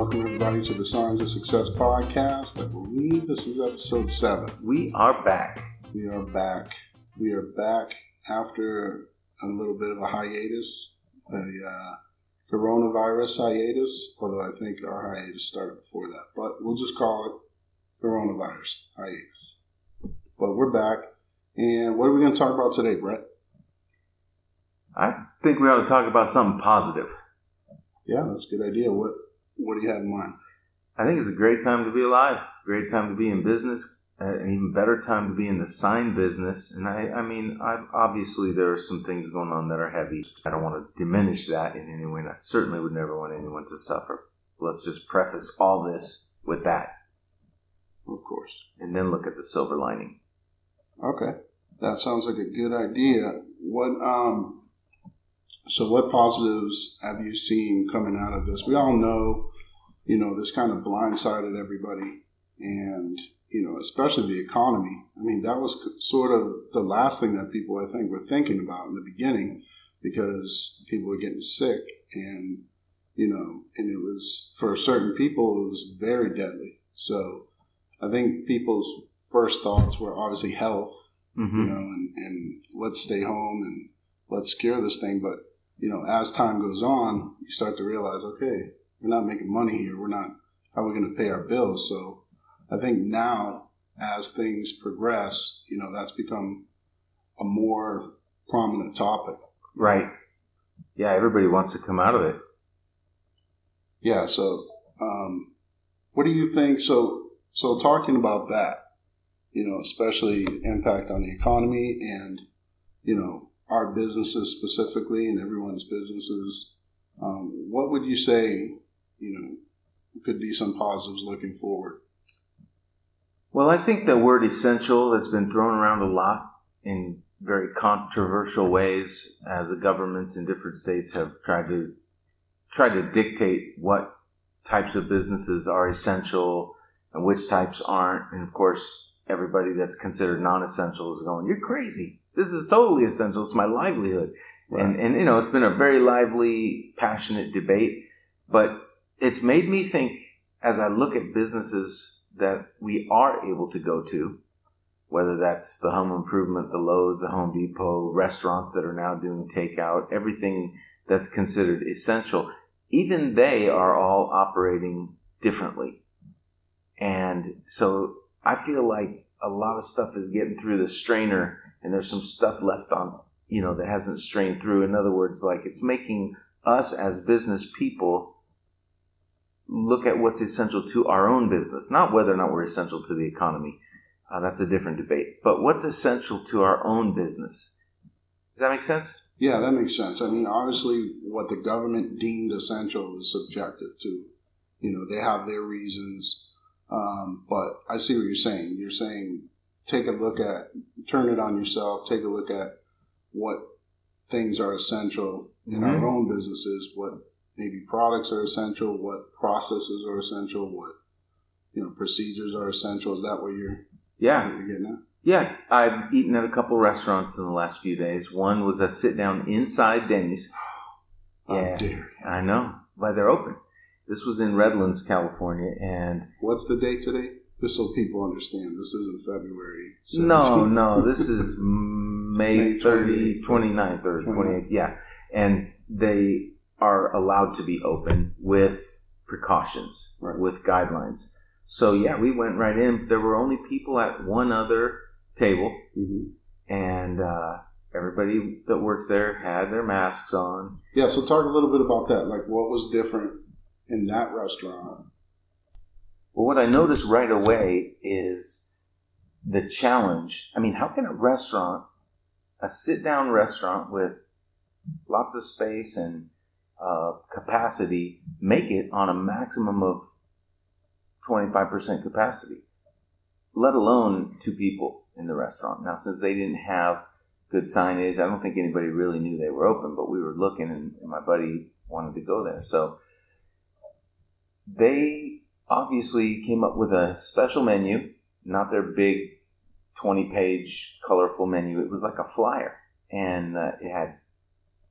Welcome everybody to the Signs of Success podcast. I believe this is episode seven. We are back. We are back. We are back after a little bit of a hiatus, a uh, coronavirus hiatus. Although I think our hiatus started before that, but we'll just call it coronavirus hiatus. But we're back, and what are we going to talk about today, Brett? I think we ought to talk about something positive. Yeah, that's a good idea. What What do you have in mind? I think it's a great time to be alive, great time to be in business, uh, an even better time to be in the sign business. And I, I mean, i obviously there are some things going on that are heavy. I don't want to diminish that in any way. And I certainly would never want anyone to suffer. Let's just preface all this with that. Of course. And then look at the silver lining. Okay, that sounds like a good idea. What um so, what positives have you seen coming out of this? We all know, you know, this kind of blindsided everybody, and you know, especially the economy. I mean, that was sort of the last thing that people, I think, were thinking about in the beginning, because people were getting sick, and you know, and it was for certain people, it was very deadly. So, I think people's first thoughts were obviously health, mm-hmm. you know, and, and let's stay home and let's cure this thing, but you know, as time goes on, you start to realize, okay, we're not making money here. We're not, how are we going to pay our bills? So I think now, as things progress, you know, that's become a more prominent topic. Right. Yeah, everybody wants to come out of it. Yeah. So, um, what do you think? So, so talking about that, you know, especially impact on the economy and, you know, our businesses specifically and everyone's businesses, um, what would you say, you know, could be some positives looking forward? Well, I think the word essential has been thrown around a lot in very controversial ways as the governments in different states have tried to try to dictate what types of businesses are essential and which types aren't. And of course, everybody that's considered non-essential is going, "You're crazy." This is totally essential. It's my livelihood. Right. And, and, you know, it's been a very lively, passionate debate, but it's made me think as I look at businesses that we are able to go to, whether that's the home improvement, the Lowe's, the Home Depot, restaurants that are now doing takeout, everything that's considered essential, even they are all operating differently. And so I feel like a lot of stuff is getting through the strainer and there's some stuff left on, you know, that hasn't strained through. In other words, like it's making us as business people look at what's essential to our own business, not whether or not we're essential to the economy. Uh, that's a different debate. But what's essential to our own business? Does that make sense? Yeah, that makes sense. I mean, obviously, what the government deemed essential is subjective to, you know, they have their reasons. Um, but I see what you're saying. You're saying take a look at, turn it on yourself, take a look at what things are essential in mm-hmm. our own businesses, what maybe products are essential, what processes are essential, what you know procedures are essential. Is that what you're yeah what you're getting at? Yeah, I've eaten at a couple restaurants in the last few days. One was a sit down inside Denny's. yeah, I know, but they're open. This was in Redlands, California, and what's the date today? Just so people understand, this isn't February. 17th. No, no, this is May, May 30, 29th or 28th. Yeah. And they are allowed to be open with precautions, right. with guidelines. So, yeah, we went right in. There were only people at one other table, mm-hmm. and uh, everybody that works there had their masks on. Yeah, so talk a little bit about that. Like, what was different in that restaurant well, what I noticed right away is the challenge. I mean, how can a restaurant, a sit down restaurant with lots of space and uh, capacity, make it on a maximum of 25% capacity, let alone two people in the restaurant? Now, since they didn't have good signage, I don't think anybody really knew they were open, but we were looking and, and my buddy wanted to go there. So they obviously came up with a special menu, not their big 20 page colorful menu. It was like a flyer. And uh, it had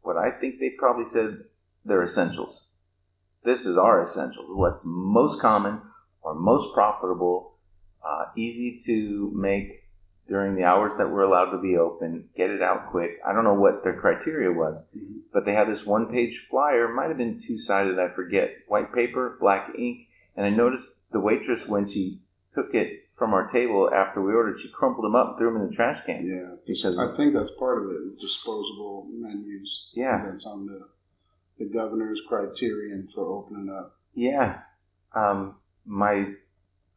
what I think they probably said their essentials. This is our essentials. What's most common or most profitable, uh, easy to make during the hours that we're allowed to be open. Get it out quick. I don't know what their criteria was, Mhm. but they had this one page flyer. Might have been two sided. I forget. White paper, black ink, and I noticed the waitress when she took it from our table after we ordered, she crumpled them up, and threw them in the trash can. Yeah, Because I think that's part of it. Disposable menus. Yeah. that's on the the governor's criterion for opening up. Yeah. Um, my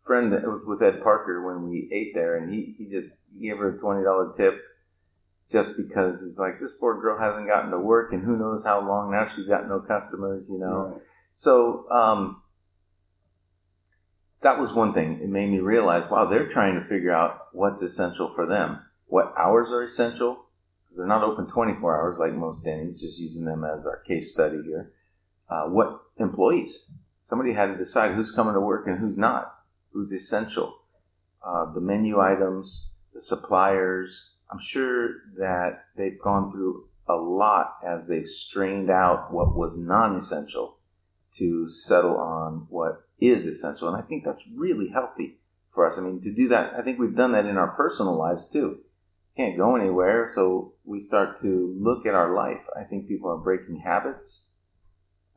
friend that was with Ed Parker when we ate there, and he, he just gave her a twenty dollar tip just because he's like, this poor girl hasn't gotten to work, and who knows how long now she's got no customers, you know. Right. So um, that was one thing. It made me realize, wow, they're trying to figure out what's essential for them. What hours are essential? They're not open 24 hours like most Denny's, just using them as our case study here. Uh, what employees? Somebody had to decide who's coming to work and who's not, who's essential. Uh, the menu items, the suppliers. I'm sure that they've gone through a lot as they've strained out what was non essential to settle on what is essential. And I think that's really healthy for us. I mean, to do that, I think we've done that in our personal lives too. Can't go anywhere, so we start to look at our life. I think people are breaking habits.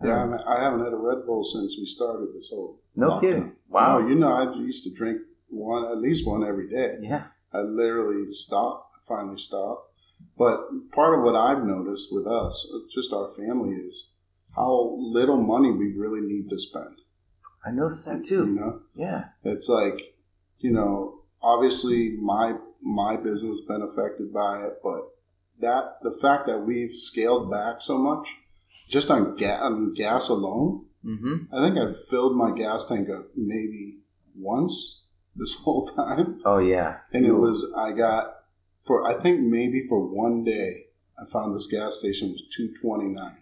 Yeah, I, Um, I haven't had a Red Bull since we started this whole. no lockdown. kidding. Wow. No, you know, I used to drink one, at least one every day. yeah. I literally stopped, finally stopped. But part of what I've noticed with us, just our family, is how little money we really need to spend. I noticed that too. You know, Yeah. it's like, you know, obviously my my business been affected by it, but that the fact that we've scaled back so much, just on, ga- on gas alone, Mm-hmm. I think I've filled my gas tank up maybe once this whole time. Oh yeah. And it was I got for I think maybe for one day I found this gas station was two twenty nine,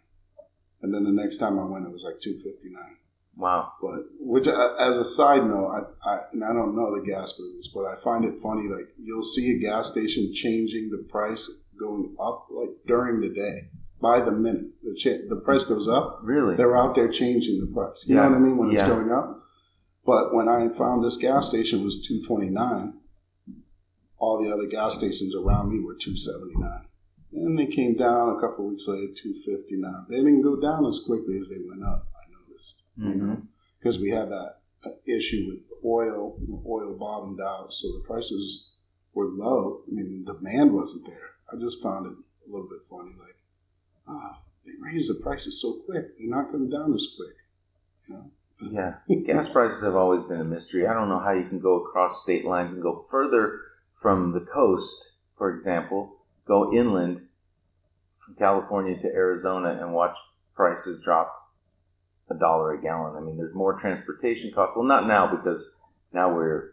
and then the next time I went it was like two fifty nine. Wow. But which uh, as a side note, I, I and I don't know the gas business, but I find it funny. Like you'll see a gas station changing the price going up like during the day by the minute. The cha- the price goes up. Really? They're out there changing the price. You Yeah. know what I mean when it's going up. But when I found this gas station was two twenty nine, all the other gas stations around me were two seventy nine. And they came down a couple weeks later, two fifty nine. They didn't go down as quickly as they went up. I noticed, you know, because we had that uh, issue with oil. Oil bottomed out, so the prices were low. I mean, the demand wasn't there. I just found it a little bit funny, like, ah, they raised the prices so quick. They're not coming down as quick. You know? Yeah, gas prices have always been a mystery. I don't know how you can go across state lines and go further from the coast, for example, go inland from California to Arizona and watch prices drop a dollar a gallon. I mean, there's more transportation costs. Well, not now because now we're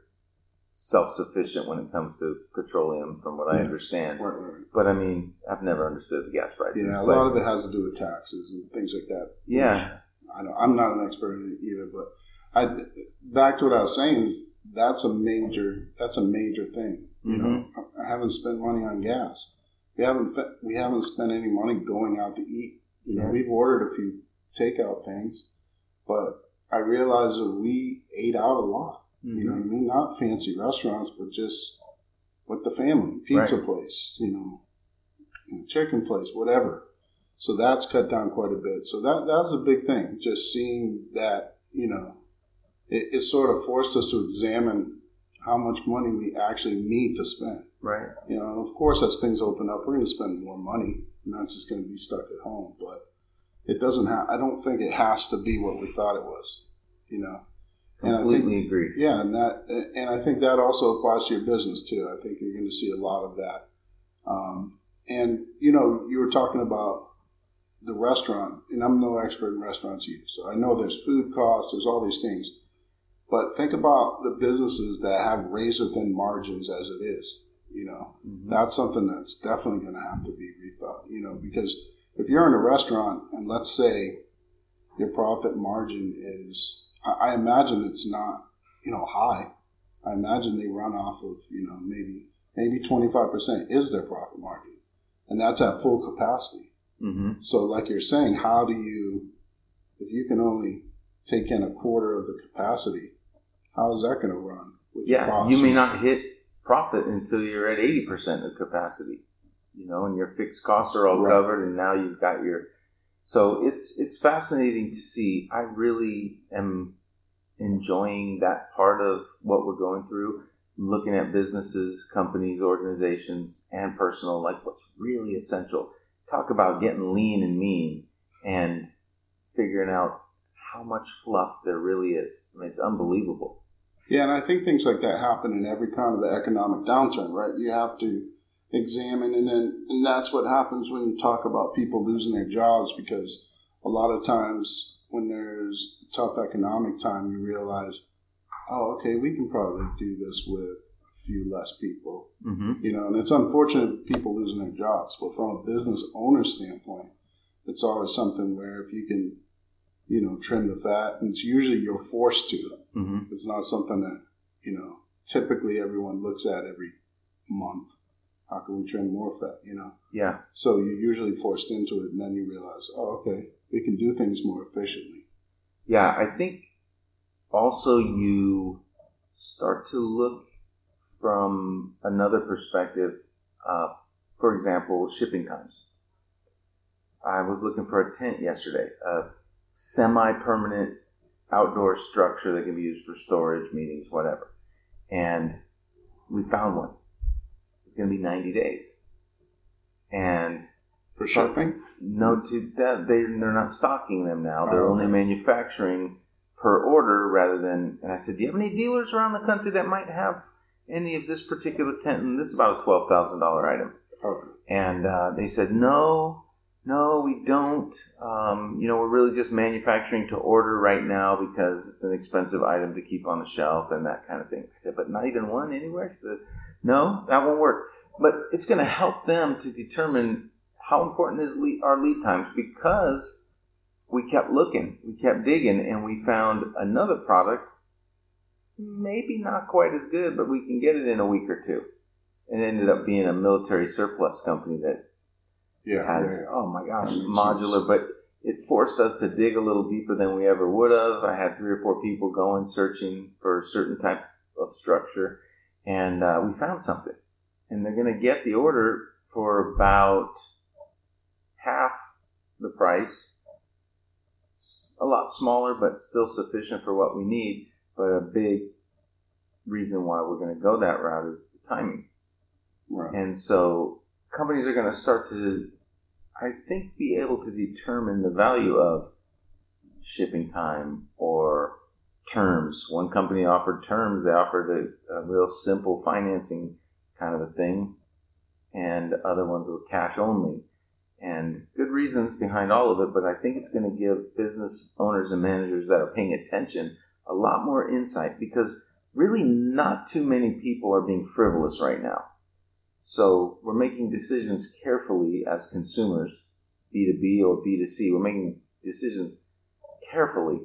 self-sufficient when it comes to petroleum, from what I understand. Right, right. But I mean, I've never understood the gas prices. Yeah, a but- lot of it has to do with taxes and things like that. Yeah. I don't, I'm not an expert in it either, but I back to what I was saying is that's a major that's a major thing. You know, Mm-hmm. I haven't spent money on gas. We haven't fe- we haven't spent any money going out to eat. You know, Yeah. we've ordered a few takeout things, but I realized that we ate out a lot. You know what I mean? Not fancy restaurants, but just with the family, pizza Right. place, you know, you know, chicken place, whatever. So that's cut down quite a bit. So that that's a big thing. Just seeing that, you know, it, it sort of forced us to examine how much money we actually need to spend. Right. You know, of course, as things open up, we're going to spend more money. We're not just going to be stuck at home. But it doesn't have. I don't think it has to be what we thought it was. You know. And I think- Completely agree. Yeah, and that, and I think that also applies to your business too. I think you're going to see a lot of that. Um, and you know, you were talking about the restaurant, and I'm no expert in restaurants either, so I know there's food costs, there's all these things. But think about the businesses that have razor thin margins as it is. You know, Mhm. that's something that's definitely going to have to be rethought. You know, because if you're in a restaurant and let's say your profit margin is, I, I imagine it's not, you know, high. I imagine they run off of, you know, maybe maybe 25% is their profit margin, and that's at full capacity. Mhm. So, like you're saying, how do you, if you can only take in a quarter of the capacity, how is that going to run? yeah, you may not hit profit until you're at 80% of capacity, you know, and your fixed costs are all right. covered and now you've got your, so it's, it's fascinating to see. I really am enjoying that part of what we're going through, looking at businesses, companies, organizations, and personal, like what's really essential. Talk about getting lean and mean and figuring out how much fluff there really is. I mean, it's unbelievable. Yeah, and I think things like that happen in every kind of economic downturn, right? You have to examine, and then and that's what happens when you talk about people losing their jobs because a lot of times when there's tough economic time, you realize, oh, okay, we can probably do this with a few less people, mm-hmm. you know. And it's unfortunate people losing their jobs, but from a business owner standpoint, it's always something where if you can you know, trim the fat. And it's usually you're forced to. Mm-hmm. It's not something that, you know, typically everyone looks at every month. How can we trim more fat, you know? Yeah. So you're usually forced into it and then you realize, oh, okay, we can do things more efficiently. Yeah, I think also you start to look from another perspective. Uh, for example, shipping times. I was looking for a tent yesterday, a semi-permanent outdoor structure that can be used for storage, meetings, whatever. And we found one. Going to be 90 days. And for shipping? No, to that they they're not stocking them now. They're oh, okay. only manufacturing per order rather than. And I said, do you have any dealers around the country that might have any of this particular tent? And this is about a twelve thousand dollar item. Okay. And uh, they said no no, we don't. Um, you know, we're really just manufacturing to order right now because it's an expensive item to keep on the shelf and that kind of thing. I said, but not even one anywhere? She said, no, that won't work. But it's going to help them to determine how important is lead, our lead times because we kept looking, we kept digging, and we found another product, maybe not quite as good, but we can get it in a week or two. And It ended up being a military surplus company that yeah, has yeah. oh my gosh modular, sense. but it forced us to dig a little deeper than we ever would have. I had three or four people going searching for a certain type of structure, and uh, we found something. And they're going to get the order for about half the price. A lot smaller, but still sufficient for what we need. But a big reason why we're going to go that route is the timing. Right. And so companies are going to start to, I think, be able to determine the value of shipping time or terms. One company offered terms, they offered a, a real simple financing kind of a thing, and other ones were cash only. And good reasons behind all of it, but I think it's going to give business owners and managers that are paying attention a lot more insight because really not too many people are being frivolous right now. So we're making decisions carefully as consumers, B2B or B2C. We're making decisions carefully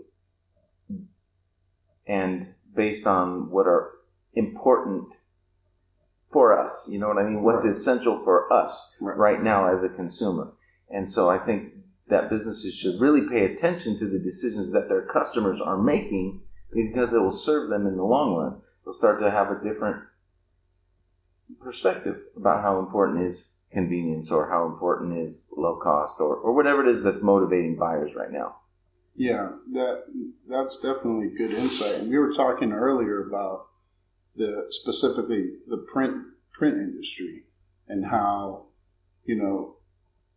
and based on what are important for us. You know what I mean? What's right. essential for us right. right now as a consumer. And so I think that businesses should really pay attention to the decisions that their customers are making because it will serve them in the long run. They'll start to have a different perspective about how important is convenience or how important is low cost or, or whatever it is that's motivating buyers right now. Yeah, that that's definitely good insight. And we were talking earlier about the specifically the print print industry and how you know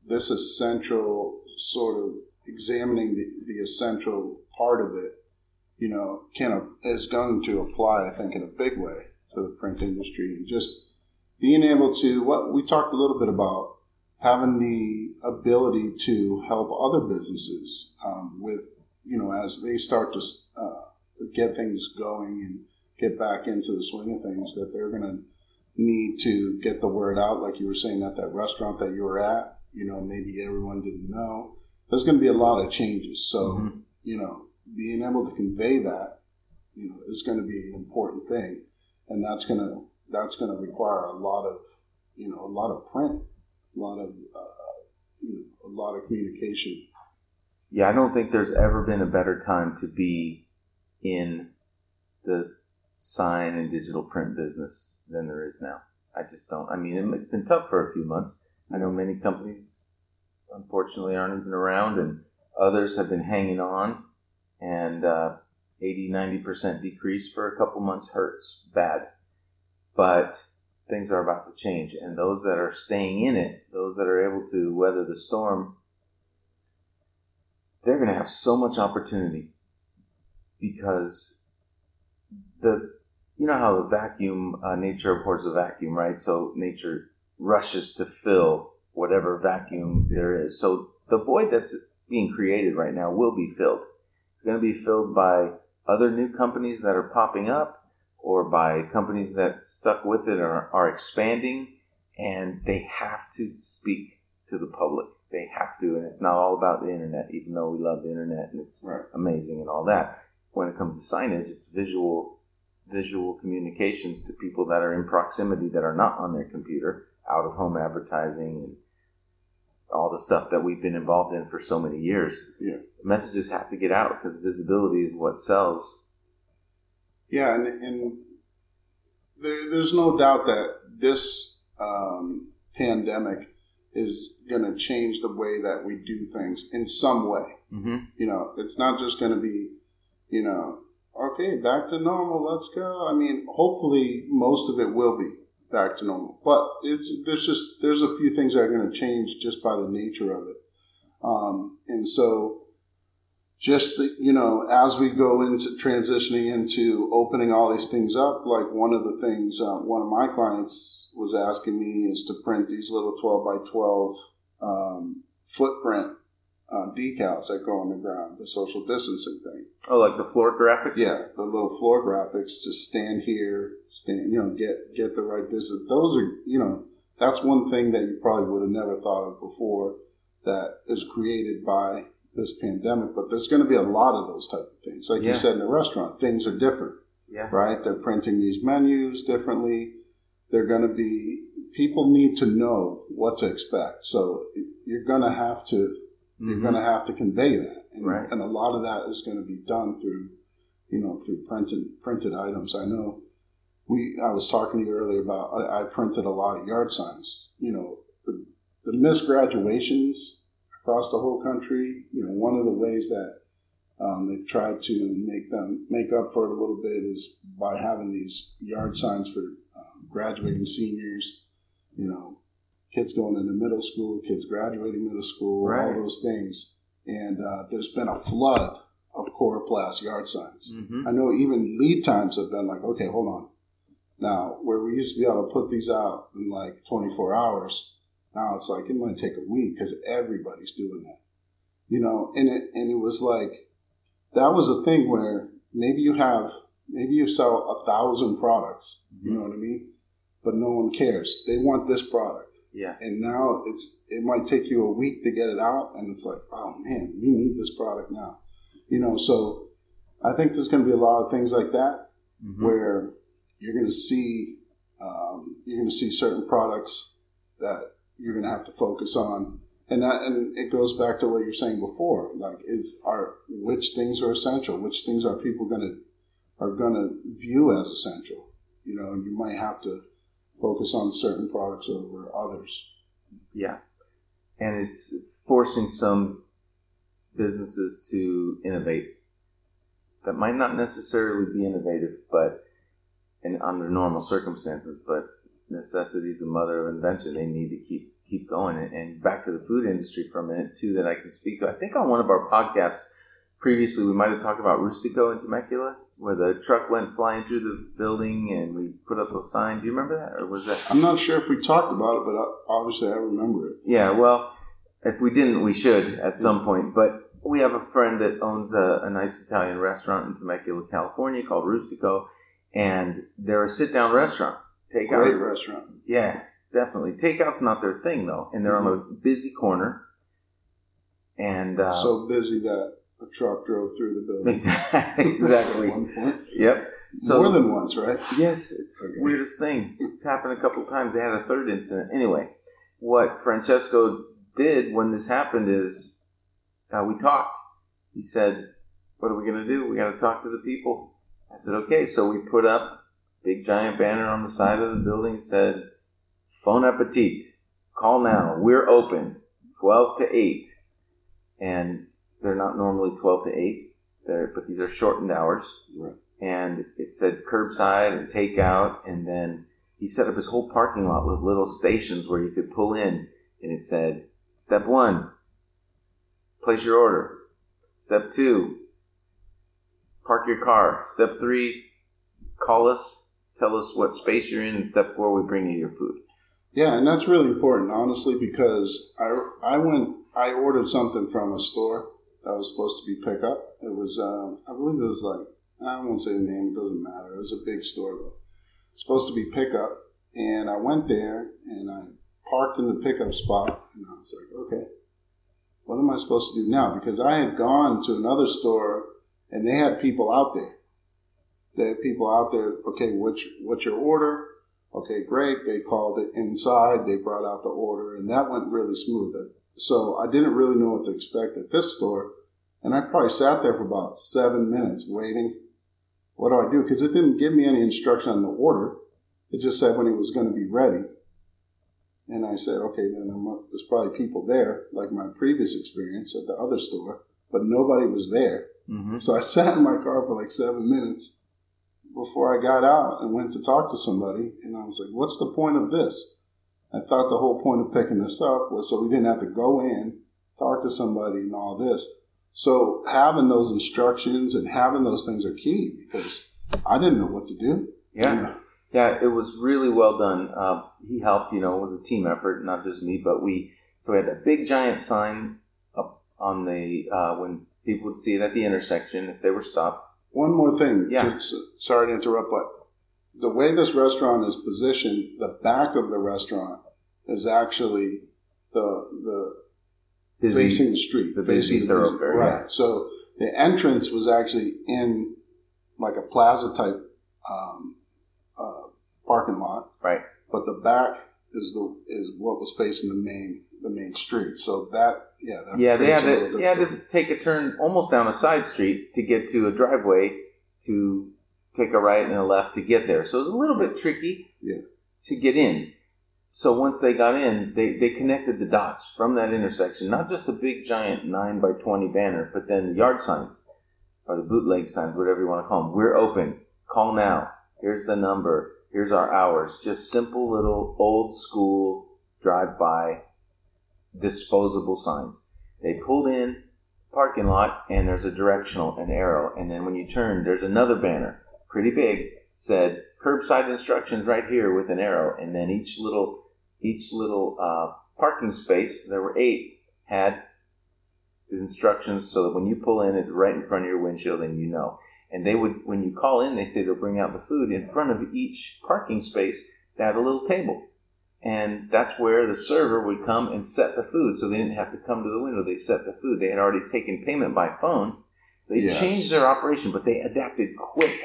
this essential sort of examining the, the essential part of it, you know, can is going to apply, I think, in a big way to the print industry and just being able to what we talked a little bit about having the ability to help other businesses um, with you know as they start to uh, get things going and get back into the swing of things that they're going to need to get the word out like you were saying at that restaurant that you were at you know maybe everyone didn't know. There's going to be a lot of changes. So mm-hmm. you know being able to convey that you know is going to be an important thing. And that's going to that's going to require a lot of, you know, a lot of print, a lot of, uh, you know, a lot of communication. Yeah, I don't think there's ever been a better time to be in the sign and digital print business than there is now. I just don't. I mean, it's been tough for a few months. I know many companies, unfortunately, aren't even around, and others have been hanging on. And uh, 80, 90% decrease for a couple months hurts bad. But things are about to change. And those that are staying in it, those that are able to weather the storm, they're going to have so much opportunity because the you know how the vacuum uh, nature abhors a vacuum, right? So nature rushes to fill whatever vacuum there is. So the void that's being created right now will be filled. It's going to be filled by other new companies that are popping up or by companies that stuck with it or are expanding and they have to speak to the public. They have to, and it's not all about the internet, even though we love the internet and it's right. amazing and all that. When it comes to signage, it's visual visual communications to people that are in proximity that are not on their computer, out of home advertising and all the stuff that we've been involved in for so many years. Yeah. Messages have to get out because visibility is what sells. Yeah, and, and there, there's no doubt that this um, pandemic is going to change the way that we do things in some way. Mm-hmm. You know, it's not just going to be, you know, okay, back to normal, let's go. I mean, hopefully most of it will be back to normal, but there's just there's a few things that are going to change just by the nature of it, um, and so just the, you know as we go into transitioning into opening all these things up like one of the things uh, one of my clients was asking me is to print these little 12 by 12 um, footprint uh, decals that go on the ground, the social distancing thing. Oh, like the floor graphics? Yeah, the little floor graphics. Just stand here, stand, you know, get get the right distance. Those are, you know, that's one thing that you probably would have never thought of before. That is created by this pandemic, but there's going to be a lot of those type of things. Like yeah. you said in the restaurant, things are different. Yeah. Right? They're printing these menus differently. They're going to be. People need to know what to expect. So you're going to have to Mm-hmm. You're going to have to convey that, and, right. and a lot of that is going to be done through, you know, through printed printed items. I know we. I was talking to you earlier about I, I printed a lot of yard signs. You know, the, the missed graduations across the whole country. You know, one of the ways that um, they've tried to make them make up for it a little bit is by having these yard signs for um, graduating seniors. You know, kids going into middle school, kids graduating middle school, right. all those things. And uh, there's been a flood of Coroplast yard signs. Mm-hmm. I know even lead times have been like, okay, hold on. Now, where we used to be able to put these out in like 24 hours, now it's like it might take a week because everybody's doing that. You know, and it and it was like that was a thing where maybe you have maybe you sell a thousand products, you know what I mean? But no one cares. They want this product yeah. And now it's it might take you a week to get it out, and it's like, oh man, we need this product now. You know, so I think there's going to be a lot of things like that mm-hmm. where you're going to see um, you're going to see certain products that you're going to have to focus on, and that and it goes back to what you're saying before. Like, is are which things are essential? Which things are people going to are going to view as essential? You know, and you might have to focus on certain products over others. Yeah. And it's forcing some businesses to innovate that might not necessarily be innovative, but in under normal circumstances, but necessity is the mother of invention. They need to keep keep going. And, and back to the food industry for a minute too, that I can speak to. I think on one of our podcasts previously we might have talked about Rustico in Temecula where the truck went flying through the building and we put up a sign. Do you remember that, or was that? I'm not sure if we talked about it, but obviously I remember it. Yeah, well, if we didn't, we should at some point. But we have a friend that owns a, a nice Italian restaurant in Temecula, California, called Rustico, and they're a sit-down restaurant. Takeout. Great restaurant. Yeah, definitely. Takeout's not their thing though, and they're mm-hmm. on a busy corner. And uh, so busy that a truck drove through the building. Exactly. exactly. one point. Yep. So, More than once, right? Yes, it's okay. weirdest thing. It's happened a couple times. They had a third incident. Anyway, what Francesco did when this happened is uh, we talked, he said, What are we going to do? We got to talk to the people. I said, Okay. So we put up big giant banner on the side of the building said, Phone appetit. Call now. We're open. 12 to 8. And they're not normally 12 to 8, they're, but these are shortened hours. Right. And it said curbside and takeout. And then he set up his whole parking lot with little stations where you could pull in. And it said, Step one, place your order. Step two, park your car. Step three, call us, tell us what space you're in. And step four, we bring you your food. Yeah, and that's really important, honestly, because I I went I ordered something from a store that was supposed to be pickup. It was um, I believe it was like I won't say the name. It doesn't matter. It was a big store though. Supposed to be pickup, and I went there and I parked in the pickup spot, and I was like, okay, what am I supposed to do now? Because I had gone to another store and they had people out there. They had people out there. Okay, what's what's your order? Okay, great. They called it inside. They brought out the order, and that went really smooth. So I didn't really know what to expect at this store, and I probably sat there for about seven minutes waiting. What do I do? Because it didn't give me any instruction on the order. It just said when it was going to be ready. And I said, okay, then I'm, there's probably people there, like my previous experience at the other store, but nobody was there. Mm-hmm. So I sat in my car for like seven minutes before I got out and went to talk to somebody. And I was like, what's the point of this? I thought the whole point of picking this up was so we didn't have to go in, talk to somebody, and all this. So having those instructions and having those things are key because I didn't know what to do. Yeah. Yeah, it was really well done. Uh, he helped, you know, it was a team effort, not just me, but we, so we had that big giant sign up on the, uh, when people would see it at the intersection if they were stopped. One more thing. Yeah. S- Sorry to interrupt, but the way this restaurant is positioned, the back of the restaurant is actually the the Busy, facing the street, the busy facing thoroughfare, Right. yeah. So the entrance was actually in like a plaza type um, uh, parking lot, Right. but the back is the is what was facing the main the main street. So that yeah that Yeah, they had to they had to take a turn almost down a side street to get to a driveway to take a right and a left to get there. So it was a little bit tricky Yeah. to get in. So once they got in, they, they connected the dots from that intersection, not just the big giant nine by twenty banner, but then the yard signs or the bootleg signs, whatever you want to call them. We're open. Call now. Here's the number. Here's our hours. Just simple little old school drive by disposable signs. They pulled in parking lot and there's a directional an arrow and then when you turn there's another banner pretty big said curbside instructions right here with an arrow and then each little each little uh, parking space there were eight had instructions so that when you pull in it's right in front of your windshield and you know and they would when you call in they say they'll bring out the food in front of each parking space they had a little table and that's where the server would come and set the food so they didn't have to come to the window they set the food they had already taken payment by phone they Yes. changed their operation but they adapted quick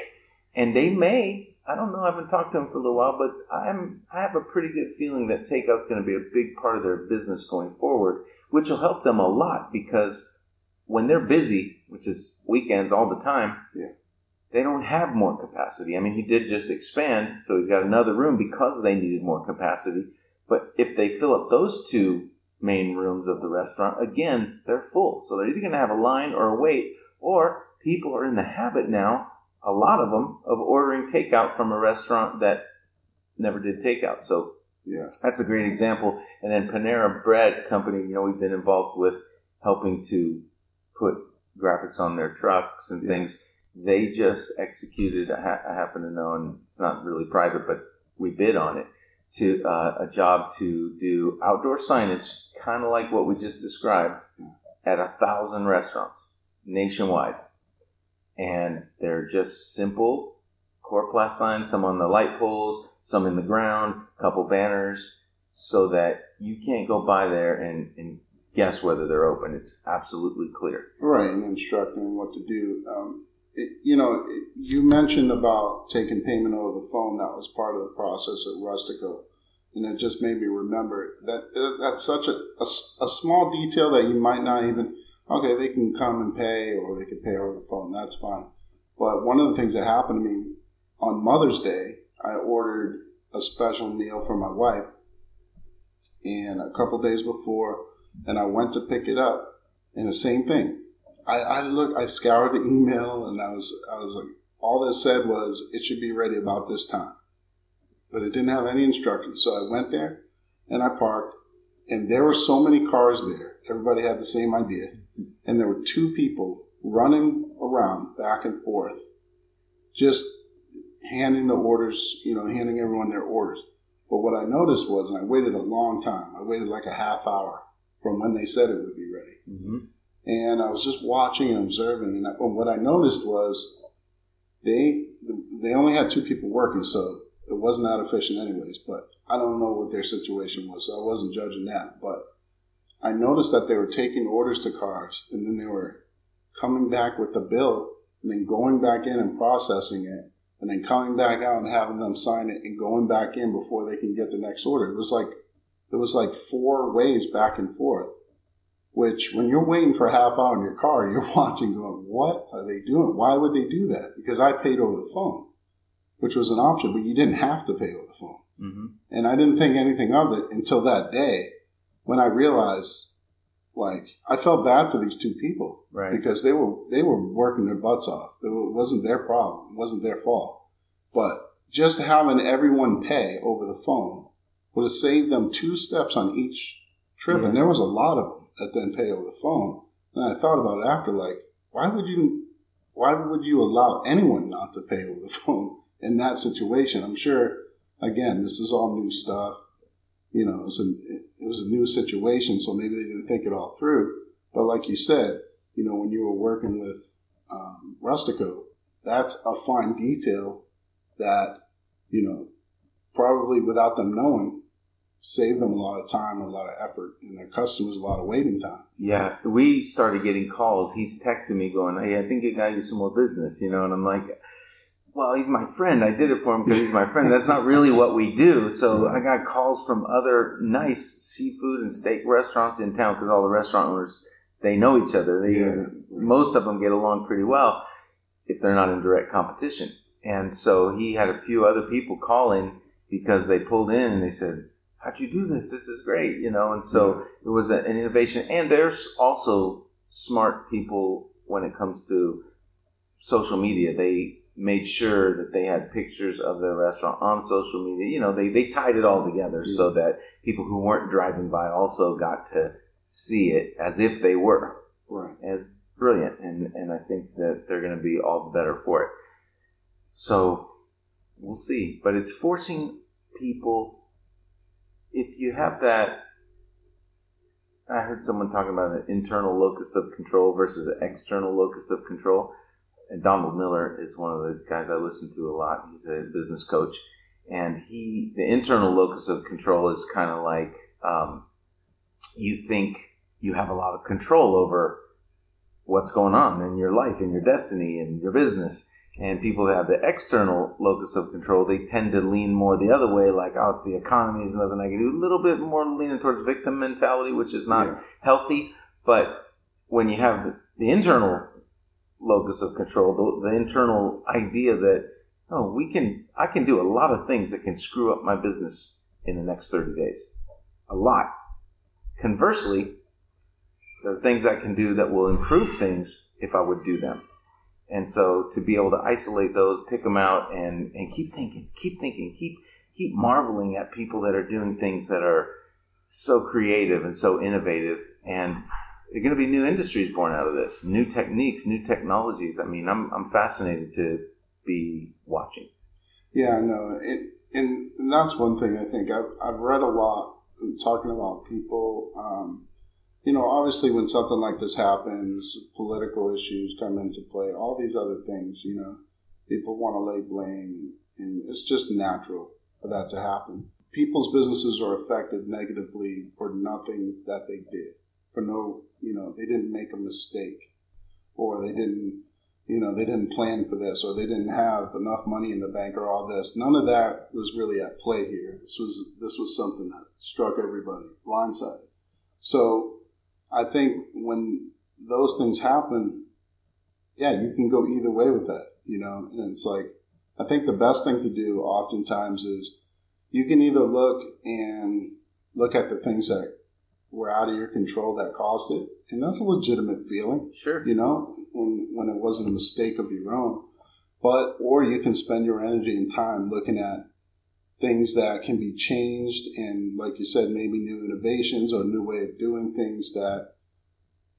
and they may i don't know i haven't talked to them for a little while but i'm i have a pretty good feeling that takeout's going to be a big part of their business going forward which will help them a lot because when they're busy which is weekends all the time Yeah. They don't have more capacity. I mean, he did just expand, so he's got another room because they needed more capacity. But if they fill up those two main rooms of the restaurant, again, they're full. So they're either going to have a line or a wait, or people are in the habit now, a lot of them, of ordering takeout from a restaurant that never did takeout. So yeah that's a great example. And then Panera Bread Company, you know, we've been involved with helping to put graphics on their trucks and Yeah. things. They just executed, I, ha- I happen to know, and it's not really private, but we bid on it, to uh, a job to do outdoor signage, kind of like what we just described, at a thousand restaurants nationwide. And they're just simple core coroplast signs, some on the light poles, some in the ground, a couple banners, so that you can't go by there and, and guess whether they're open. It's absolutely clear. Right, and instructing what to do. Um, you know, you mentioned about taking payment over the phone. That was part of the process at Rustico, and it just made me remember that that- that's such a a small detail that you might not even. okay, they can come and pay or they can pay over the phone. That's fine. But one of the things that happened to me on Mother's Day, I ordered a special meal for my wife, and a couple days before, and I went to pick it up, and the same thing. I, I look, I scoured the email, and I was, I was like, all that said was it should be ready about this time, but it didn't have any instructions. So I went there, and I parked, and there were so many cars there. Everybody had the same idea, and there were two people running around back and forth, just handing the orders, you know, handing everyone their orders. But what I noticed was, and I waited a long time, I waited like a half hour from when they said it would be ready. Mm-hmm. And I was just watching and observing, and I, what I noticed was they they only had two people working, so it wasn't that efficient, anyways. But I don't know what their situation was, so I wasn't judging that. But I noticed that they were taking orders to cars, and then they were coming back with the bill, and then going back in and processing it, and then coming back out and having them sign it and going back in before they can get the next order. It was like it was like four ways back and forth. Which, when you're waiting for a half hour in your car, you're watching, going, "What are they doing? Why would they do that?" Because I paid over the phone, which was an option, but you didn't have to pay over the phone. Mm-hmm. And I didn't think anything of it until that day when I realized, like, I felt bad for these two people, right? Because they were they were working their butts off. It wasn't their problem. It wasn't their fault. But just having everyone pay over the phone would have saved them two steps on each trip, and there was a lot of didn't pay over the phone. And I thought about it after, like, why would you, why would you allow anyone not to pay over the phone in that situation? I'm sure again, this is all new stuff. You know, it was a new situation, so maybe they didn't think it all through. But like you said, you know, when you were working with um, Rustico, that's a fine detail that, you know, probably without them knowing, saved them a lot of time, and a lot of effort, and their customers a lot of waiting time. Yeah, we started getting calls. He's texting me going, "Hey, I think I got you some more business," you know, and I'm like, well, he's my friend. I did it for him because he's my friend. That's not really what we do. So I got calls from other nice seafood and steak restaurants in town because all the restaurant owners they know each other. They yeah. most of them get along pretty well if they're not in direct competition. And so he had a few other people calling because they pulled in and they said, "How'd you do this? This is great," you know. And so it was an innovation. And there's also smart people when it comes to social media. They made sure that they had pictures of their restaurant on social media. You know, they, they tied it all together mm-hmm. so that people who weren't driving by also got to see it as if they were. Right. And brilliant. And, and I think that they're going to be all the better for it. So we'll see. But it's forcing people, if you have that, I heard someone talking about an internal locus of control versus an external locus of control and Donald Miller is one of the guys I listen to a lot. He's a business coach, and he the internal locus of control is kind of like um, you think you have a lot of control over what's going on in your life, in your destiny, in your business. And people that have the external locus of control, they tend to lean more the other way, like, oh, it's the economy, there's nothing I can do. A little bit more leaning towards victim mentality, which is not yeah. healthy. But when you have the, the internal locus of control, the, the internal idea that oh, we can I can do a lot of things that can screw up my business in the next 30 days. A lot. Conversely, there are things I can do that will improve things if I would do them. And so to be able to isolate those, pick them out and, and keep thinking, keep thinking, keep keep marveling at people that are doing things that are so creative and so innovative and there are going to be new industries born out of this, new techniques, new technologies. I mean, I'm, I'm fascinated to be watching. Yeah, no, it, and, that's one thing I think I've, I've read a lot and talking about people. Um, you know, obviously, when something like this happens, political issues come into play, all these other things, you know, people want to lay blame, and it's just natural for that to happen. People's businesses are affected negatively for nothing that they did for no, you know, they didn't make a mistake or they didn't, you know, they didn't plan for this or they didn't have enough money in the bank or all this. None of that was really at play here. This was, this was something that struck everybody blindsided. So I think when those things happen, yeah, you can go either way with that, you know. And it's like I think the best thing to do oftentimes is you can either look and look at the things that were out of your control that caused it, and that's a legitimate feeling. Sure. You know, when when it wasn't a mistake of your own. But or you can spend your energy and time looking at things that can be changed and like you said, maybe new innovations or new way of doing things that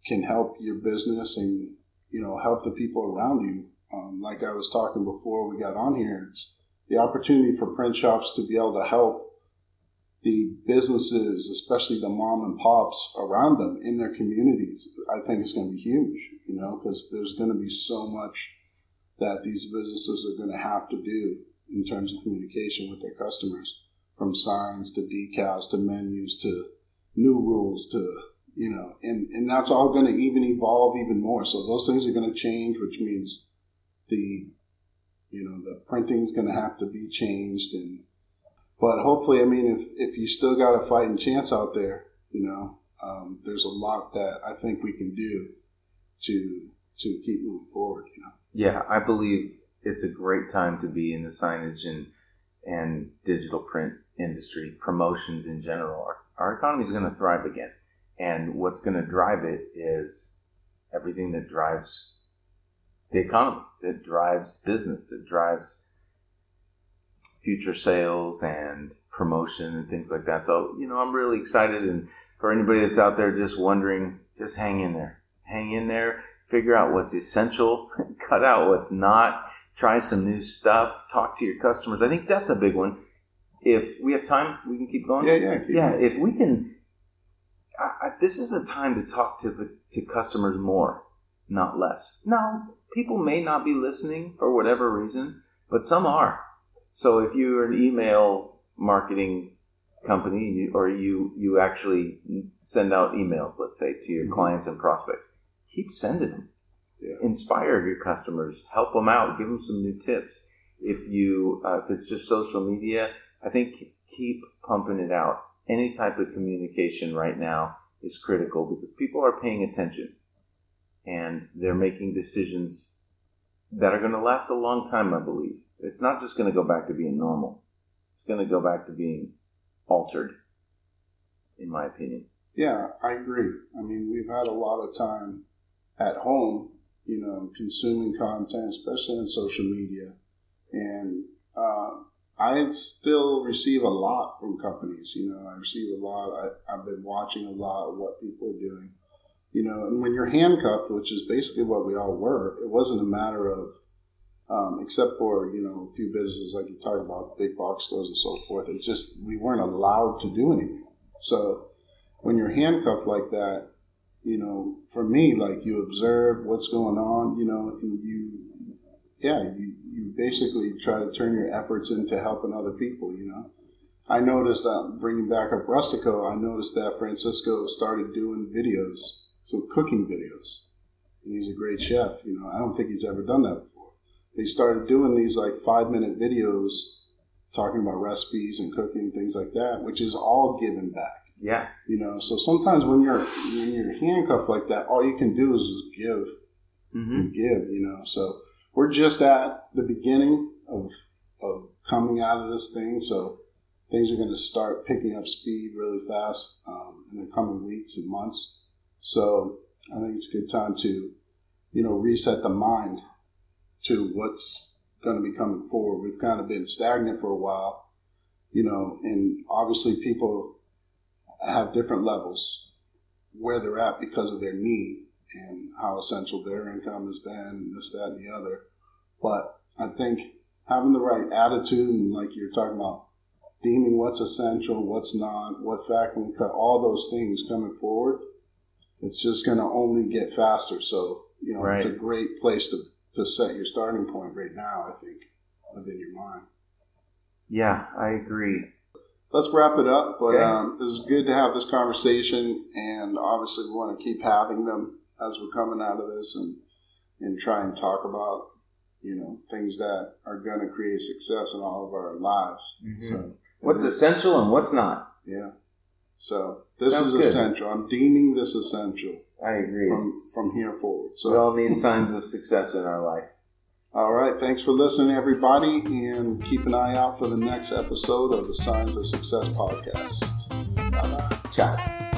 can help your business and you know help the people around you. Um, like I was talking before we got on here, it's the opportunity for print shops to be able to help the businesses, especially the mom and pops around them in their communities, I think is going to be huge, you know, because there's going to be so much that these businesses are going to have to do in terms of communication with their customers, from signs to decals to menus to new rules to, you know, and, and that's all going to even evolve even more. So those things are going to change, which means the, you know, the printing is going to have to be changed and, but hopefully, I mean, if, if you still got a fighting chance out there, you know, um, there's a lot that I think we can do to to keep moving forward. You know. Yeah, I believe it's a great time to be in the signage and and digital print industry, promotions in general. Our, our economy is going to thrive again, and what's going to drive it is everything that drives the economy, that drives business, that drives future sales and promotion and things like that. So, you know, I'm really excited. And for anybody that's out there just wondering, just hang in there. Hang in there. Figure out what's essential. cut out what's not. Try some new stuff. Talk to your customers. I think that's a big one. If we have time, we can keep going. Yeah, yeah, yeah. Going. If we can, I, I, this is a time to talk to the to customers more, not less. Now, people may not be listening for whatever reason, but some are so if you're an email marketing company or you you actually send out emails, let's say, to your mm-hmm. clients and prospects, keep sending them. Yeah. Inspire your customers, help them out, give them some new tips. If you uh, if it's just social media, I think keep pumping it out. Any type of communication right now is critical because people are paying attention and they're making decisions that are going to last a long time, I believe. It's not just going to go back to being normal. It's going to go back to being altered, in my opinion. Yeah, I agree. I mean, we've had a lot of time at home, you know, consuming content, especially on social media. And uh, I still receive a lot from companies. You know, I receive a lot. I, I've been watching a lot of what people are doing. You know, and when you're handcuffed, which is basically what we all were, it wasn't a matter of um, except for you know a few businesses like you talked about, big box stores and so forth. It's just we weren't allowed to do anything. So when you're handcuffed like that, you know, for me, like you observe what's going on, you know, and you, yeah, you, you basically try to turn your efforts into helping other people, you know. I noticed that bringing back up Rustico, I noticed that Francisco started doing videos, so cooking videos. And he's a great chef, you know. I don't think he's ever done that before they started doing these like five minute videos talking about recipes and cooking things like that, which is all given back. Yeah. You know, so sometimes when you're when you're handcuffed like that, all you can do is just give mm-hmm. and give. You know, so we're just at the beginning of of coming out of this thing. So things are going to start picking up speed really fast um, in the coming weeks and months. So I think it's a good time to you know reset the mind to what's going to be coming forward. We've kind of been stagnant for a while, you know, and obviously people have different levels where they're at because of their need and how essential their income has been, this, that, and the other. But I think having the right attitude and like you're talking about deeming what's essential, what's not, what factory cut, all those things coming forward, it's just going to only get faster. So, you know, right. it's a great place to to set your starting point right now, I think, within your mind. Yeah, I agree. Let's wrap it up, but okay. um, this is good to have this conversation, and obviously we want to keep having them as we're coming out of this and, and try and talk about, you know, things that are going to create success in all of our lives. Mm-hmm. So, what's essential and what's not. Yeah. So this Sounds is good. essential. I'm deeming this essential I agree. from, from here forward. So we all need signs of success in our life. All right. Thanks for listening, everybody, and keep an eye out for the next episode of the Signs of Success podcast. Bye bye. Ciao.